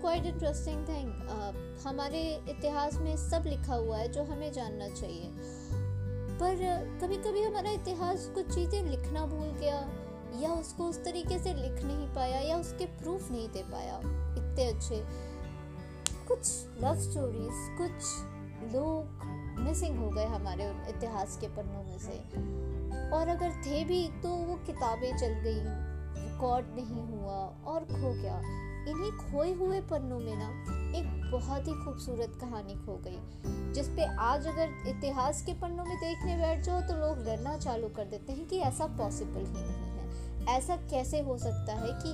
Quite interesting thing हमारे इतिहास में सब लिखा हुआ है जो हमें जानना चाहिए। पर कभी कभी हमारा इतिहास कुछ चीज़ें लिखना भूल गया, या उसको उस तरीके से लिख नहीं पाया, या उसके प्रूफ नहीं दे पाया इतने अच्छे। कुछ लव स्टोरीज कुछ लोग मिसिंग हो गए हमारे इतिहास के पन्नों में से। और अगर थे भी तो वो किताबें चल गई रिकॉर्ड नहीं हुआ, और खो गया। इन्हीं खोए हुए पन्नों में ना एक बहुत ही खूबसूरत कहानी खो गई, जिस पे आज अगर इतिहास के पन्नों में देखने बैठ जाओ तो लोग डरना चालू कर देते हैं कि ऐसा पॉसिबल ही नहीं है। ऐसा कैसे हो सकता है कि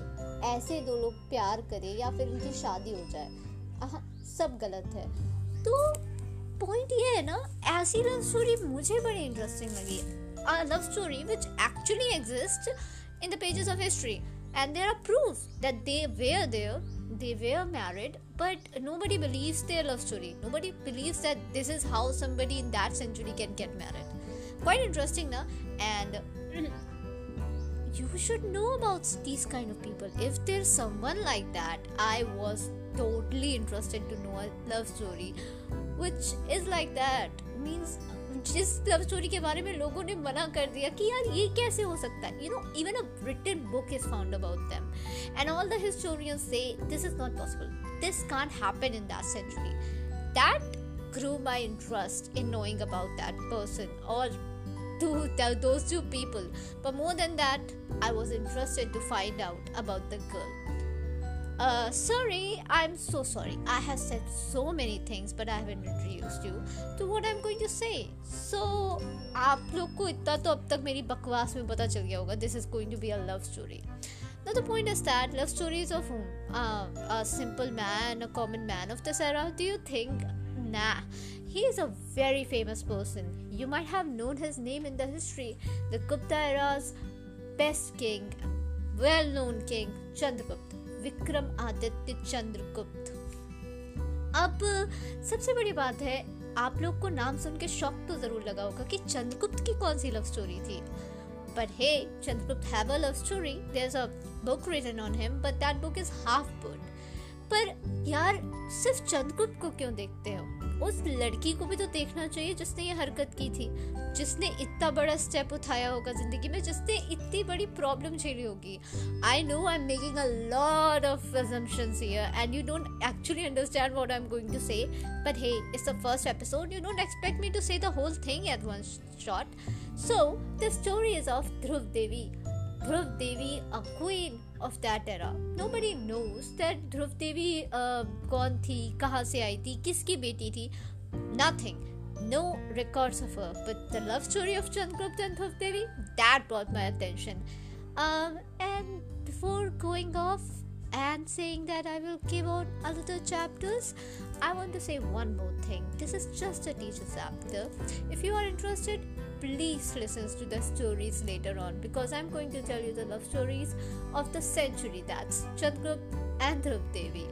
ऐसे दो लोग प्यार करें या फिर उनकी शादी हो जाए? सब गलत है। तो पॉइंट ये है ना, ऐसी लव स्टोरी मुझे बड़ी इंटरेस्टिंग लगी। a love story which actually exists in the of history and there are proofs that they were there they were married but nobody believes their love story. Nobody believes that this is how somebody in that century can get married. Quite interesting na? And you should know about these kind of people. If there's someone like that i was totally interested to know a love story which is like that. Means जिस love story के बारे में लोगों ने मना कर दिया कि यार ये कैसे हो सकता है? You know even a written book is found about them and all the historians say this is not possible this can happen in that century that grew my interest in knowing about that person और to tell to people but more than that I was interested to find out about the girl Uh, sorry, I'm so sorry. I have said so many things, but I haven't introduced you to what I'm going to say. So, आप लोग को इतना तो अब तक मेरी बकवास में पता चल गया होगा this is going to be a love story Now the point is that love stories of whom? Uh, a simple man, a common man of this era. Do you think? Nah, he is a very famous person. You might have known his name in the history. The Gupta era's best king, well-known king, Chandragupta. Vikram Aditya Chandragupta अब सबसे बड़ी बात है आप लोग को नाम सुन के शौक तो ज़रूर लगा होगा कि चंद्रगुप्त की कौन सी लव स्टोरी थी But Chandragupta have have a love story. There's a book written on him, but that book is half book. पर यार सिर्फ़ चंद्रगुप्त को क्यों देखते हो उस लड़की को भी तो देखना चाहिए जिसने ये हरकत की थी। जिसने इतना बड़ा स्टेप उठाया होगा ज़िंदगी में, जिसने इतनी बड़ी प्रॉब्लम झेली होगी। I know I am making a lot of assumptions here and you don't actually understand what I am going to say but hey it's the first episode you don't expect me to say the whole thing at one shot so the story is of Dhruv Devi Dhruv Devi a queen of that era. Nobody knows that Dhruv Devi uh, कौन थी कहाँ से आई थी किसकी बेटी थी Nothing. No records of her. But the love story of Chandragupta and Dhruv Devi that brought my attention. Um, and before going off and saying that I will give out other chapters, I want to say one more thing. This is just a teacher chapter. If you are interested, please listen to the stories later on because I'm going to tell you the love stories of the century that's Chandragupta and Dhruv Devi.